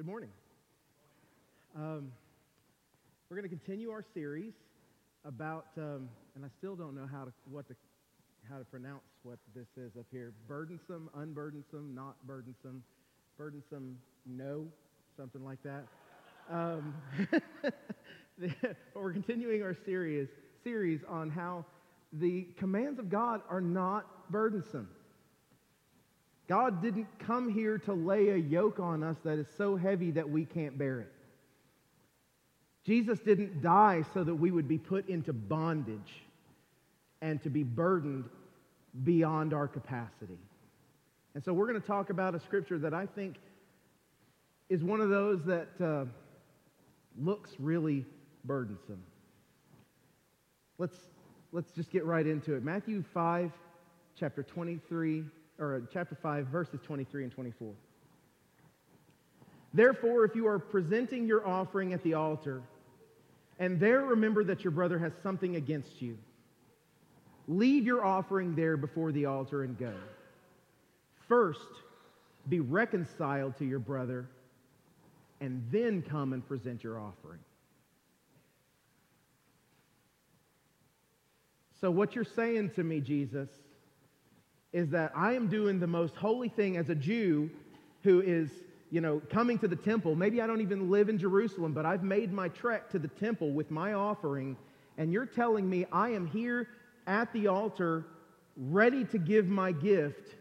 Good morning. Um, we're going to continue our series about, um, and I still don't know how to what to how to pronounce what this is up here. Burdensome, unburdensome, not burdensome, burdensome, no, something like that. Um, we're continuing our series series on how the commands of God are not burdensome. God didn't come here to lay a yoke on us that is so heavy that we can't bear it. Jesus didn't die so that we would be put into bondage and to be burdened beyond our capacity. And so we're going to talk about a scripture that I think is one of those that uh, looks really burdensome. Let's, let's just get right into it. Matthew 5, chapter 23 or chapter 5, verses 23 and 24. Therefore, if you are presenting your offering at the altar, and there remember that your brother has something against you, leave your offering there before the altar and go. First, be reconciled to your brother, and then come and present your offering. So, what you're saying to me, Jesus, is that I am doing the most holy thing as a Jew who is, you know, coming to the temple. Maybe I don't even live in Jerusalem, but I've made my trek to the temple with my offering, and you're telling me I am here at the altar ready to give my gift.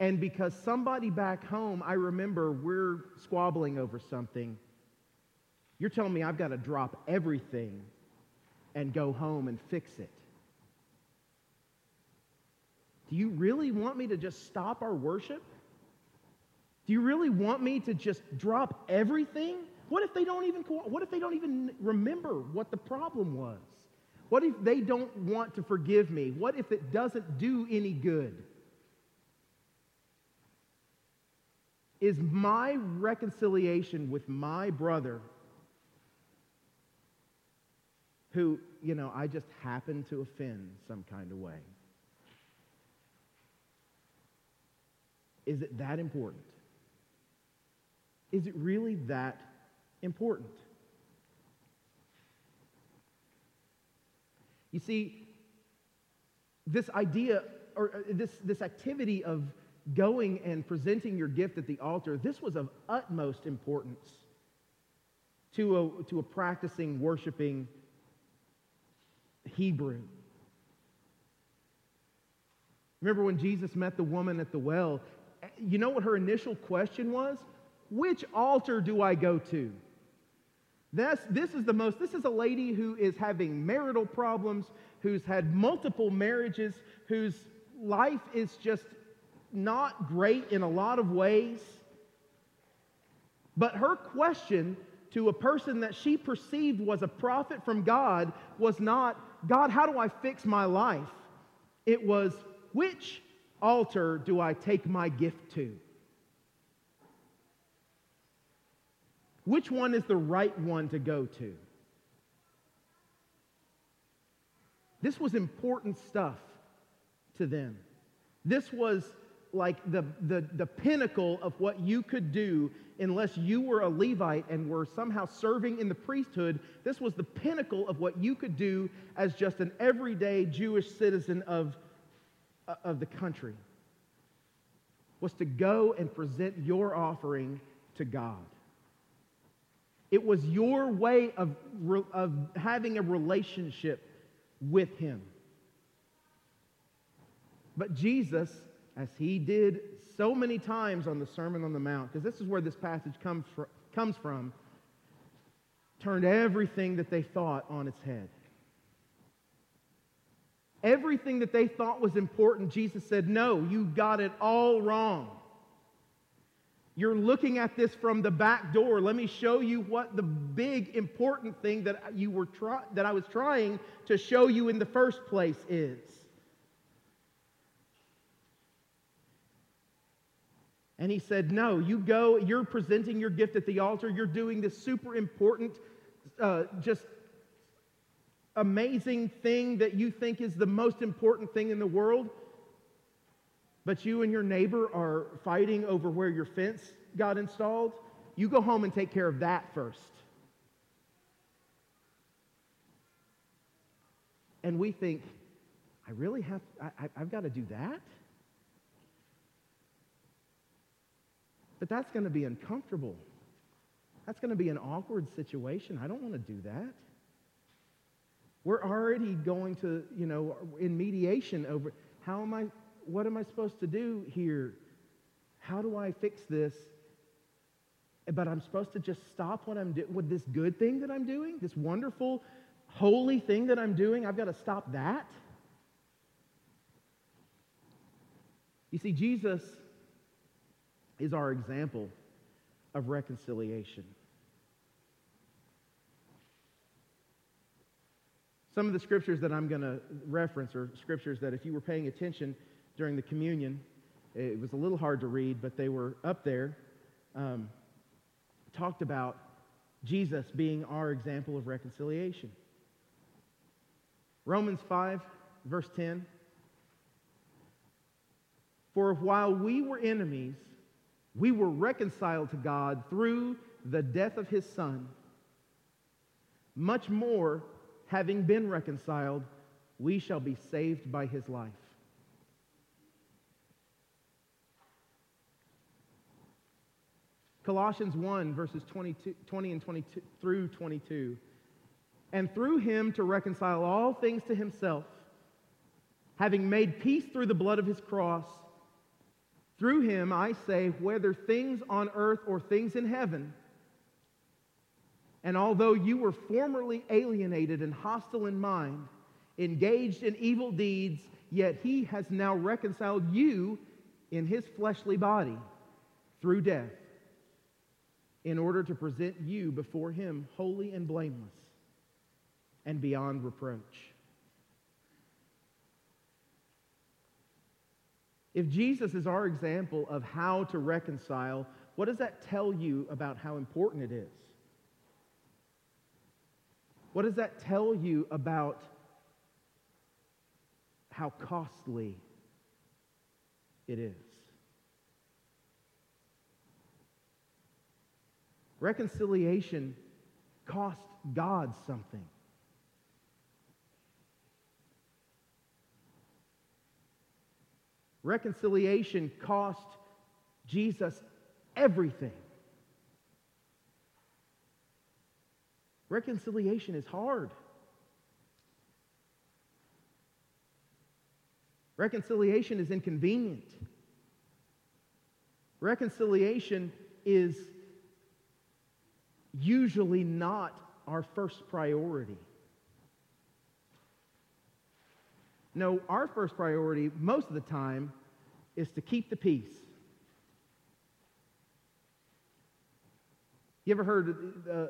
And because somebody back home, I remember we're squabbling over something, you're telling me I've got to drop everything and go home and fix it. Do you really want me to just stop our worship? Do you really want me to just drop everything? What if they don't even what if they don't even remember what the problem was? What if they don't want to forgive me? What if it doesn't do any good? Is my reconciliation with my brother who, you know, I just happen to offend some kind of way? Is it that important? Is it really that important? You see, this idea or uh, this, this activity of going and presenting your gift at the altar, this was of utmost importance to a, to a practicing, worshiping Hebrew. Remember when Jesus met the woman at the well, you know what her initial question was? Which altar do I go to? This, this is the most, this is a lady who is having marital problems, who's had multiple marriages, whose life is just not great in a lot of ways. But her question to a person that she perceived was a prophet from God was not, God, how do I fix my life? It was, which altar do I take my gift to? Which one is the right one to go to? This was important stuff to them. This was like the, the, the pinnacle of what you could do unless you were a Levite and were somehow serving in the priesthood. This was the pinnacle of what you could do as just an everyday Jewish citizen of Uh, of the country was to go and present your offering to God. It was your way of, of having a relationship with Him. But Jesus, as He did so many times on the Sermon on the Mount, because this is where this passage comes, comes from, turned everything that they thought on its head. Everything that they thought was important, Jesus said, No, you got it all wrong. You're looking at this from the back door. Let me show you what the big important thing that you were try- that I was trying to show you in the first place is. And he said, No, you go, you're presenting your gift at the altar, you're doing this super important, uh, just amazing thing that you think is the most important thing in the world, but you and your neighbor are fighting over where your fence got installed, you go home and take care of that first. And we think, I really have, I, I've got to do that? But that's going to be uncomfortable. That's going to be an awkward situation. I don't want to do that. We're already going to, you know, in mediation over how am I, what am I supposed to do here? How do I fix this? But I'm supposed to just stop what I'm doing with this good thing that I'm doing, this wonderful, holy thing that I'm doing. I've got to stop that. You see, Jesus is our example of reconciliation. Some of the scriptures that I'm going to reference are scriptures that, if you were paying attention during the communion, it was a little hard to read, but they were up there. Um, talked about Jesus being our example of reconciliation. Romans 5, verse 10. For while we were enemies, we were reconciled to God through the death of his Son. Much more, having been reconciled, we shall be saved by his life. Colossians 1, verses 22, 20 and 22 through 22. And through him to reconcile all things to himself, having made peace through the blood of his cross through him, I say, whether things on earth or things in heaven. And although you were formerly alienated and hostile in mind, engaged in evil deeds, yet he has now reconciled you in his fleshly body through death, in order to present you before him holy and blameless and beyond reproach. If Jesus is our example of how to reconcile, what does that tell you about how important it is? What does that tell you about how costly it is? Reconciliation cost God something. Reconciliation cost Jesus everything. Reconciliation is hard. Reconciliation is inconvenient. Reconciliation is usually not our first priority. No, our first priority, most of the time, is to keep the peace. You ever heard, uh,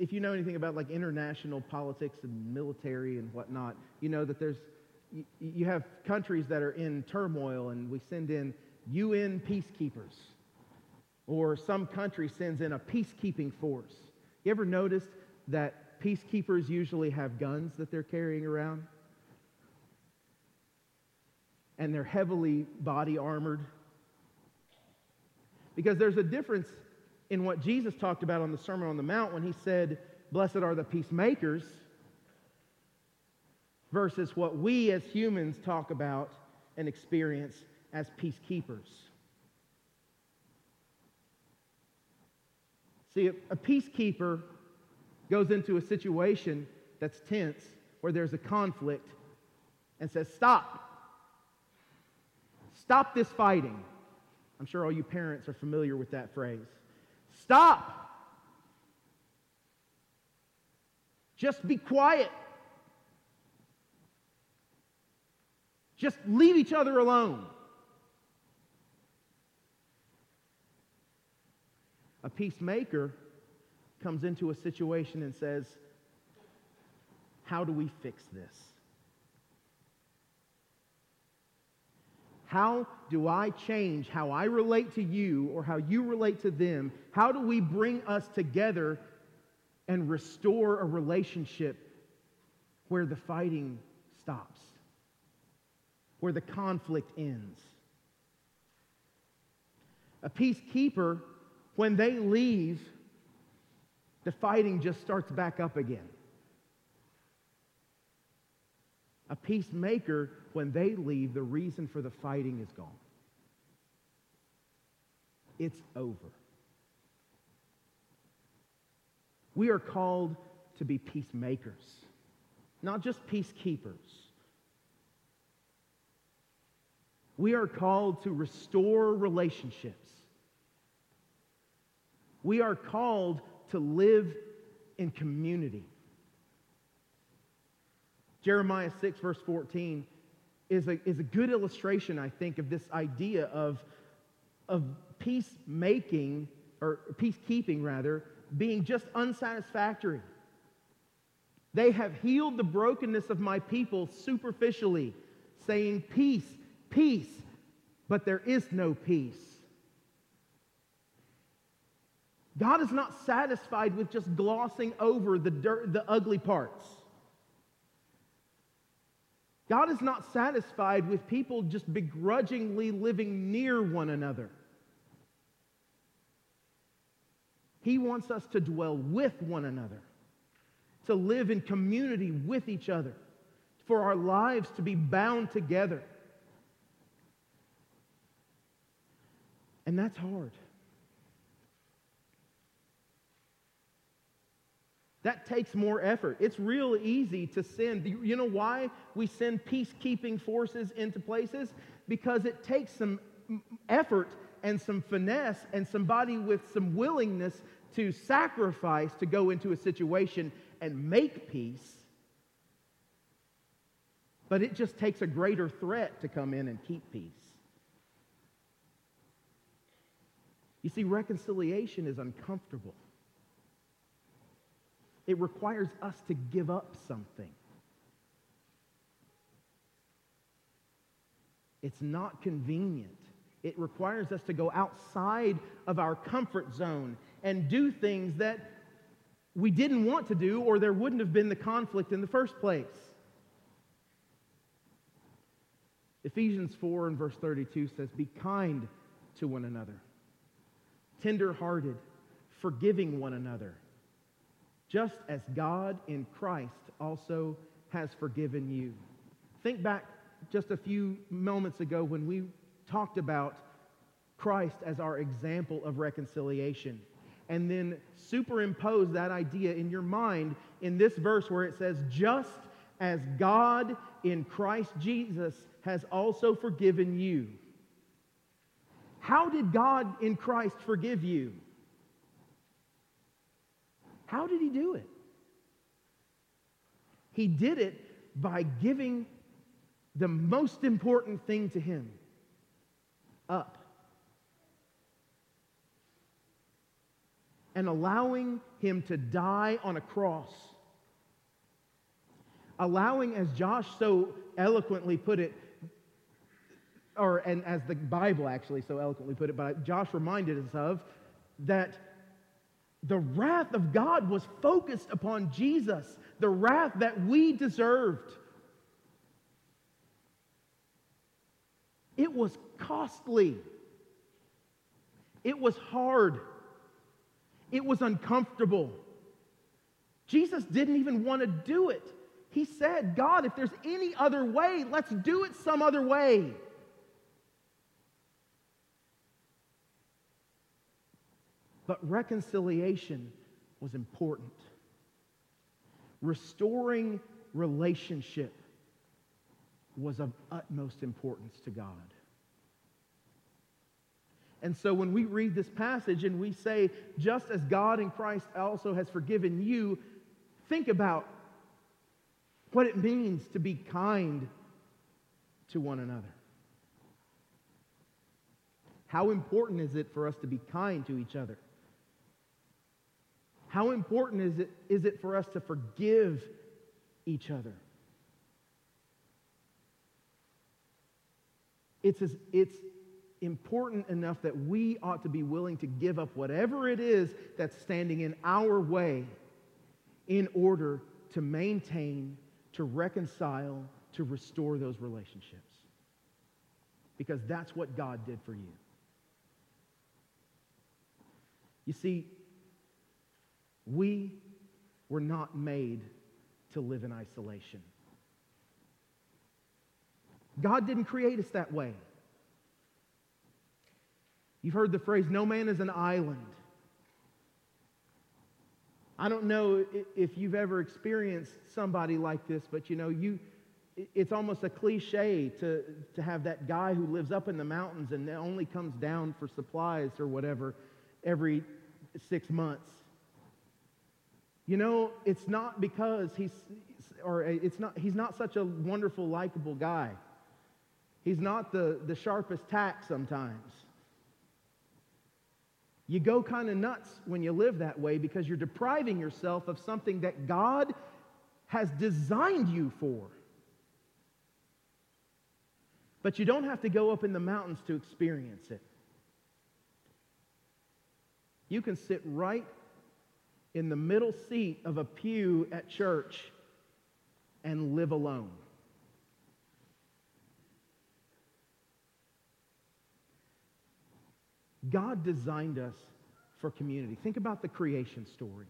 if you know anything about like international politics and military and whatnot, you know that there's, you, you have countries that are in turmoil and we send in UN peacekeepers. Or some country sends in a peacekeeping force. You ever noticed that peacekeepers usually have guns that they're carrying around? and they're heavily body armored. Because there's a difference in what Jesus talked about on the Sermon on the Mount when he said, Blessed are the peacemakers, versus what we as humans talk about and experience as peacekeepers. See, a peacekeeper goes into a situation that's tense, where there's a conflict, and says, Stop. Stop this fighting. I'm sure all you parents are familiar with that phrase. Stop. Just be quiet. Just leave each other alone. A peacemaker comes into a situation and says, How do we fix this? How do I change how I relate to you or how you relate to them? How do we bring us together and restore a relationship where the fighting stops, where the conflict ends? A peacekeeper when they leave, the fighting just starts back up again. A peacemaker, when they leave, the reason for the fighting is gone. It's over. We are called to be peacemakers, not just peacekeepers. We are called to restore relationships. We are called to live in community. Jeremiah 6, verse 14, is a, is a good illustration, I think, of this idea of, of peacemaking, or peacekeeping rather, being just unsatisfactory. They have healed the brokenness of my people superficially, saying, Peace, peace, but there is no peace. God is not satisfied with just glossing over the, dirt, the ugly parts. God is not satisfied with people just begrudgingly living near one another. He wants us to dwell with one another, to live in community with each other, for our lives to be bound together. And that's hard. That takes more effort. It's real easy to send. You know why we send peacekeeping forces into places? Because it takes some effort and some finesse and somebody with some willingness to sacrifice to go into a situation and make peace. But it just takes a greater threat to come in and keep peace. You see, reconciliation is uncomfortable. It requires us to give up something. It's not convenient. It requires us to go outside of our comfort zone and do things that we didn't want to do, or there wouldn't have been the conflict in the first place. Ephesians 4 and verse 32 says, Be kind to one another, tender hearted, forgiving one another just as God in Christ also has forgiven you. Think back just a few moments ago when we talked about Christ as our example of reconciliation. And then superimpose that idea in your mind in this verse where it says, just as God in Christ Jesus has also forgiven you. How did God in Christ forgive you? How did he do it? He did it by giving the most important thing to him up and allowing him to die on a cross. Allowing, as Josh so eloquently put it, or and as the Bible actually so eloquently put it, but Josh reminded us of, that the wrath of God was focused upon Jesus, the wrath that we deserved. It was costly. It was hard. It was uncomfortable. Jesus didn't even want to do it. He said, God, if there's any other way, let's do it some other way. But reconciliation was important. Restoring relationship was of utmost importance to God. And so when we read this passage and we say, just as God in Christ also has forgiven you, think about what it means to be kind to one another. How important is it for us to be kind to each other? How important is it, is it for us to forgive each other? It's, as, it's important enough that we ought to be willing to give up whatever it is that's standing in our way in order to maintain, to reconcile, to restore those relationships. Because that's what God did for you. You see, we were not made to live in isolation. God didn't create us that way. You've heard the phrase, no man is an island. I don't know if you've ever experienced somebody like this, but you know, you, it's almost a cliche to, to have that guy who lives up in the mountains and only comes down for supplies or whatever every six months. You know, it's not because he's, or it's not, he's not such a wonderful, likable guy. He's not the, the sharpest tack sometimes. You go kind of nuts when you live that way because you're depriving yourself of something that God has designed you for. But you don't have to go up in the mountains to experience it. You can sit right in the middle seat of a pew at church and live alone. God designed us for community. Think about the creation story.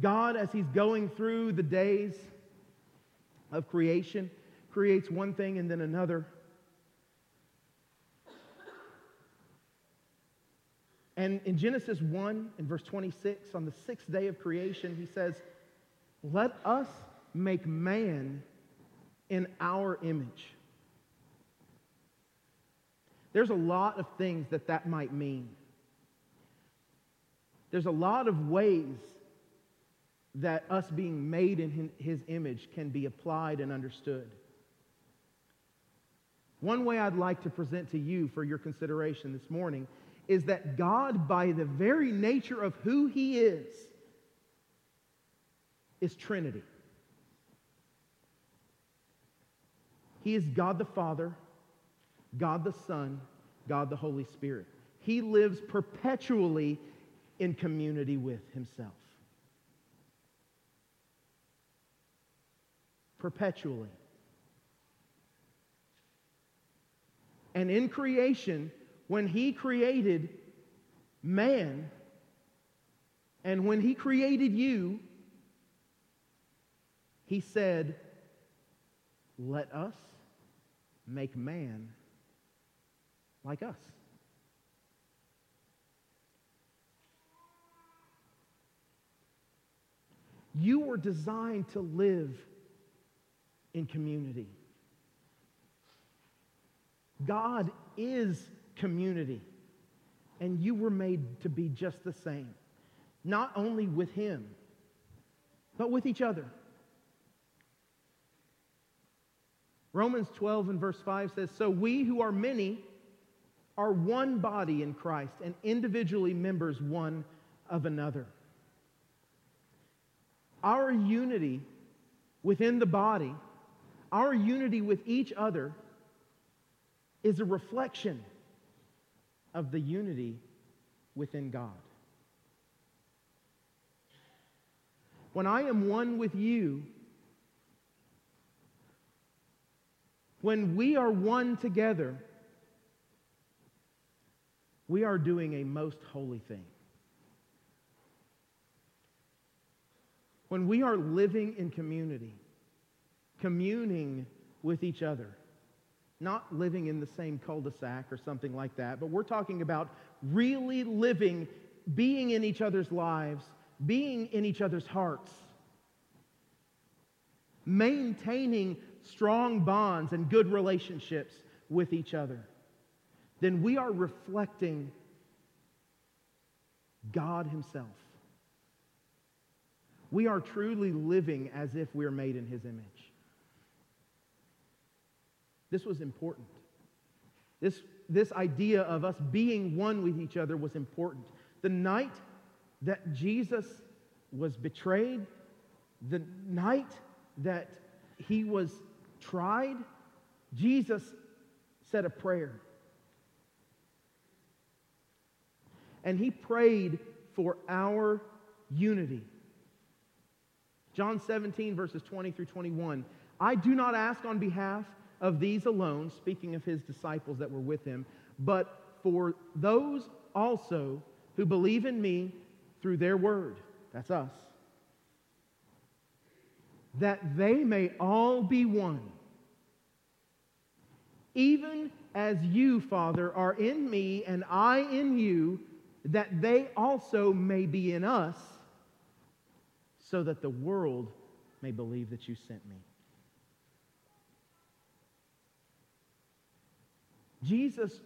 God, as He's going through the days of creation, creates one thing and then another. And in Genesis 1, in verse 26, on the sixth day of creation, He says, Let us make man in our image there's a lot of things that that might mean. There's a lot of ways that us being made in his image can be applied and understood. One way I'd like to present to you for your consideration this morning is that God, by the very nature of who he is, is Trinity. He is God the Father, God the Son, God the Holy Spirit. He lives perpetually in community with himself. Perpetually. And in creation, when he created man, and when he created you, he said, Let us make man like us. You were designed to live in community. God is community, and you were made to be just the same, not only with Him, but with each other. Romans 12 and verse 5 says, So we who are many are one body in Christ and individually members one of another. Our unity within the body, our unity with each other, is a reflection of the unity within God. When I am one with you, when we are one together, we are doing a most holy thing. When we are living in community, communing with each other, not living in the same cul de sac or something like that, but we're talking about really living, being in each other's lives, being in each other's hearts, maintaining strong bonds and good relationships with each other then we are reflecting God Himself. We are truly living as if we're made in His image. This was important. This, this idea of us being one with each other was important. The night that Jesus was betrayed, the night that he was tried, Jesus said a prayer. and he prayed for our unity. John 17, verses 20 through 21. I do not ask on behalf of these alone, speaking of his disciples that were with him, but for those also who believe in me through their word. That's us. That they may all be one. Even as you, Father, are in me and I in you, that they also may be in us, so that the world may believe that you sent me. Jesus'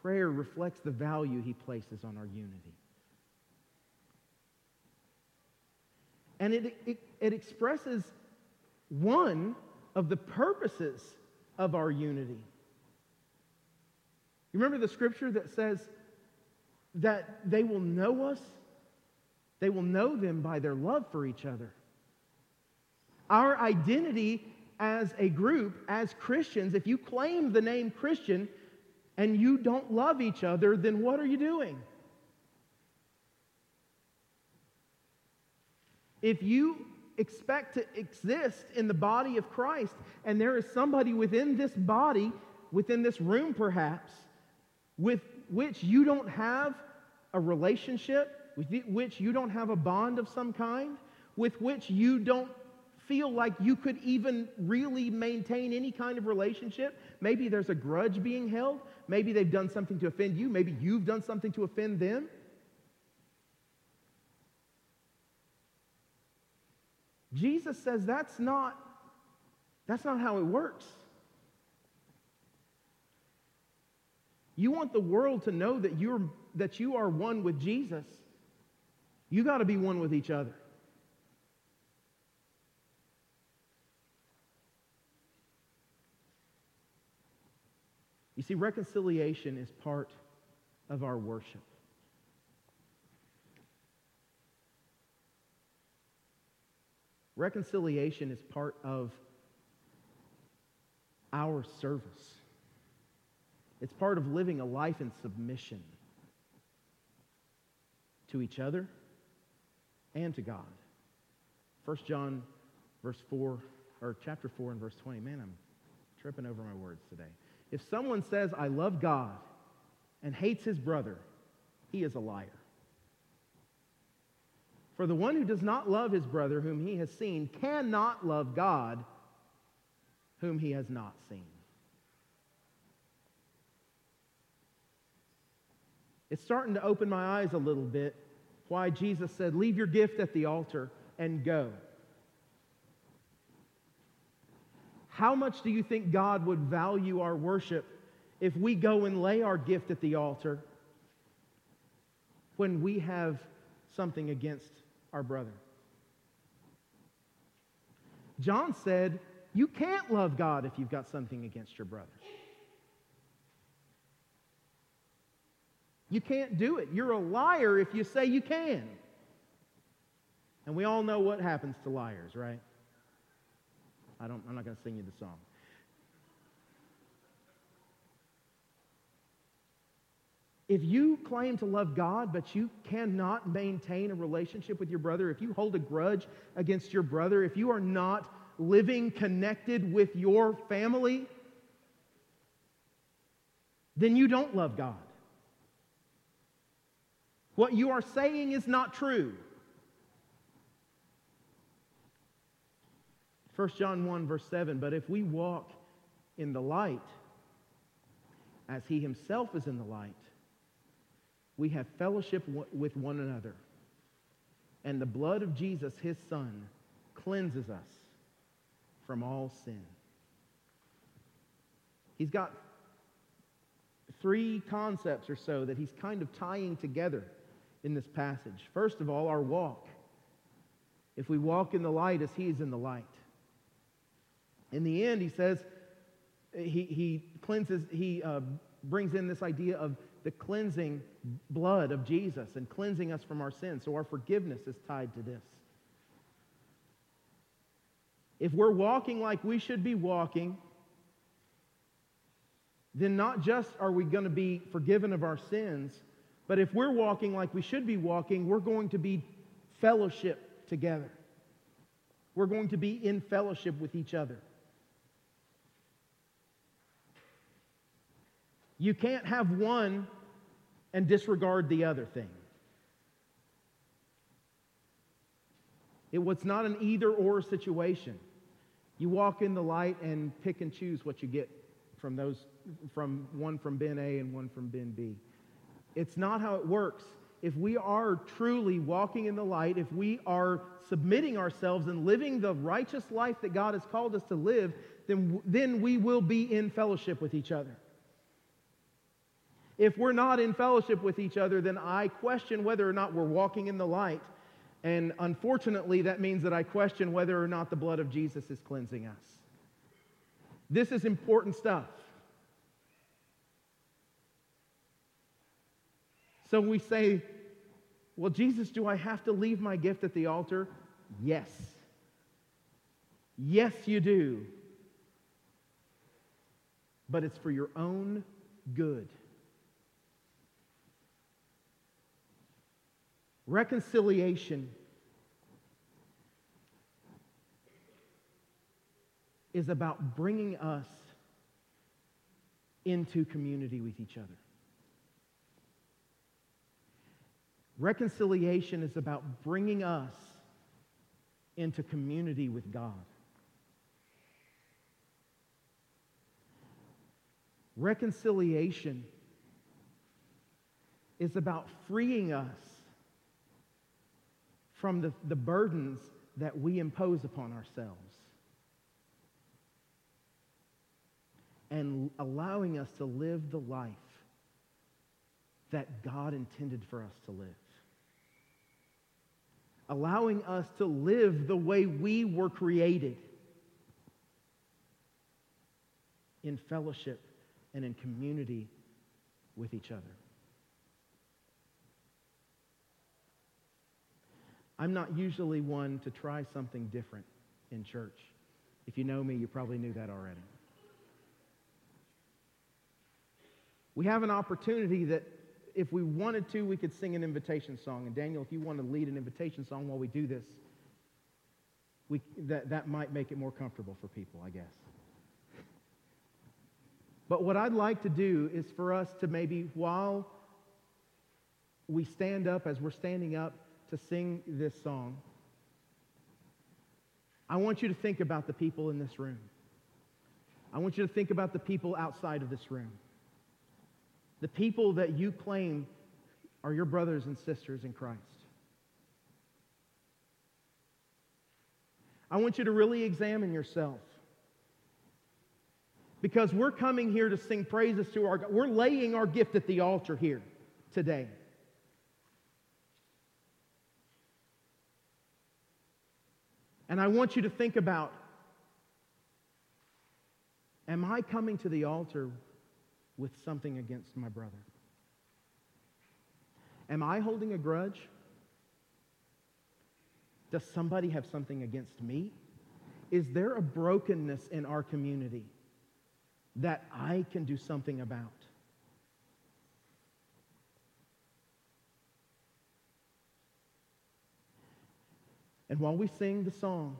prayer reflects the value he places on our unity. And it, it, it expresses one of the purposes of our unity. You remember the scripture that says that they will know us? They will know them by their love for each other. Our identity as a group, as Christians, if you claim the name Christian and you don't love each other, then what are you doing? If you expect to exist in the body of Christ and there is somebody within this body, within this room perhaps, with which you don't have a relationship, with which you don't have a bond of some kind, with which you don't feel like you could even really maintain any kind of relationship. Maybe there's a grudge being held. Maybe they've done something to offend you. Maybe you've done something to offend them. Jesus says that's not, that's not how it works. You want the world to know that, you're, that you are one with Jesus. You got to be one with each other. You see, reconciliation is part of our worship. Reconciliation is part of our service. It's part of living a life in submission to each other and to God. 1 John verse 4 or chapter 4 and verse 20. Man, I'm tripping over my words today. If someone says I love God and hates his brother, he is a liar. For the one who does not love his brother whom he has seen cannot love God whom he has not seen. It's starting to open my eyes a little bit why Jesus said, Leave your gift at the altar and go. How much do you think God would value our worship if we go and lay our gift at the altar when we have something against our brother? John said, You can't love God if you've got something against your brother. You can't do it. You're a liar if you say you can. And we all know what happens to liars, right? I don't, I'm not going to sing you the song. If you claim to love God, but you cannot maintain a relationship with your brother, if you hold a grudge against your brother, if you are not living connected with your family, then you don't love God. What you are saying is not true. 1 John 1, verse 7 But if we walk in the light, as he himself is in the light, we have fellowship with one another. And the blood of Jesus, his son, cleanses us from all sin. He's got three concepts or so that he's kind of tying together in this passage. First of all, our walk. If we walk in the light as he is in the light. In the end, he says, he, he cleanses, he uh, brings in this idea of the cleansing blood of Jesus and cleansing us from our sins. So our forgiveness is tied to this. If we're walking like we should be walking, then not just are we going to be forgiven of our sins, but if we're walking like we should be walking, we're going to be fellowship together. We're going to be in fellowship with each other. You can't have one and disregard the other thing. It was not an either or situation. You walk in the light and pick and choose what you get from those from one from bin A and one from bin B. It's not how it works. If we are truly walking in the light, if we are submitting ourselves and living the righteous life that God has called us to live, then, then we will be in fellowship with each other. If we're not in fellowship with each other, then I question whether or not we're walking in the light. And unfortunately, that means that I question whether or not the blood of Jesus is cleansing us. This is important stuff. So we say, Well, Jesus, do I have to leave my gift at the altar? Yes. Yes, you do. But it's for your own good. Reconciliation is about bringing us into community with each other. Reconciliation is about bringing us into community with God. Reconciliation is about freeing us from the, the burdens that we impose upon ourselves and allowing us to live the life that God intended for us to live. Allowing us to live the way we were created in fellowship and in community with each other. I'm not usually one to try something different in church. If you know me, you probably knew that already. We have an opportunity that if we wanted to, we could sing an invitation song. And Daniel, if you want to lead an invitation song while we do this, we, that, that might make it more comfortable for people, I guess. But what I'd like to do is for us to maybe, while we stand up, as we're standing up, to sing this song, I want you to think about the people in this room. I want you to think about the people outside of this room. The people that you claim are your brothers and sisters in Christ. I want you to really examine yourself. Because we're coming here to sing praises to our God. We're laying our gift at the altar here today. And I want you to think about Am I coming to the altar with something against my brother? Am I holding a grudge? Does somebody have something against me? Is there a brokenness in our community that I can do something about? And while we sing the song,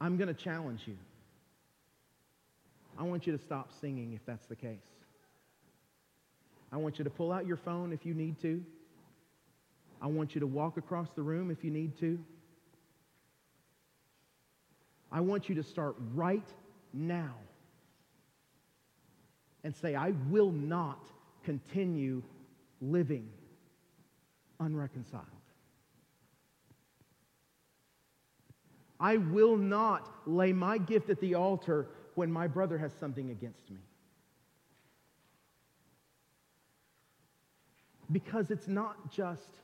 I'm going to challenge you. I want you to stop singing if that's the case. I want you to pull out your phone if you need to. I want you to walk across the room if you need to. I want you to start right now and say, I will not continue living unreconciled. I will not lay my gift at the altar when my brother has something against me. Because it's not just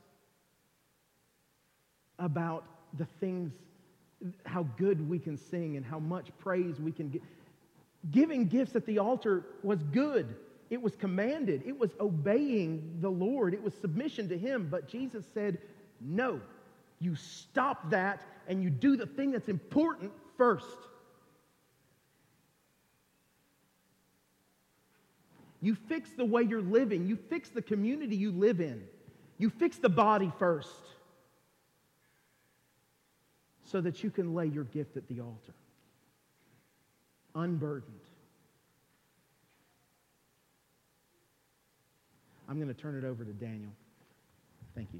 about the things, how good we can sing and how much praise we can give. Giving gifts at the altar was good. It was commanded. It was obeying the Lord. It was submission to Him. But Jesus said, no, you stop that and you do the thing that's important first. You fix the way you're living. You fix the community you live in. You fix the body first so that you can lay your gift at the altar unburdened. I'm going to turn it over to Daniel. Thank you.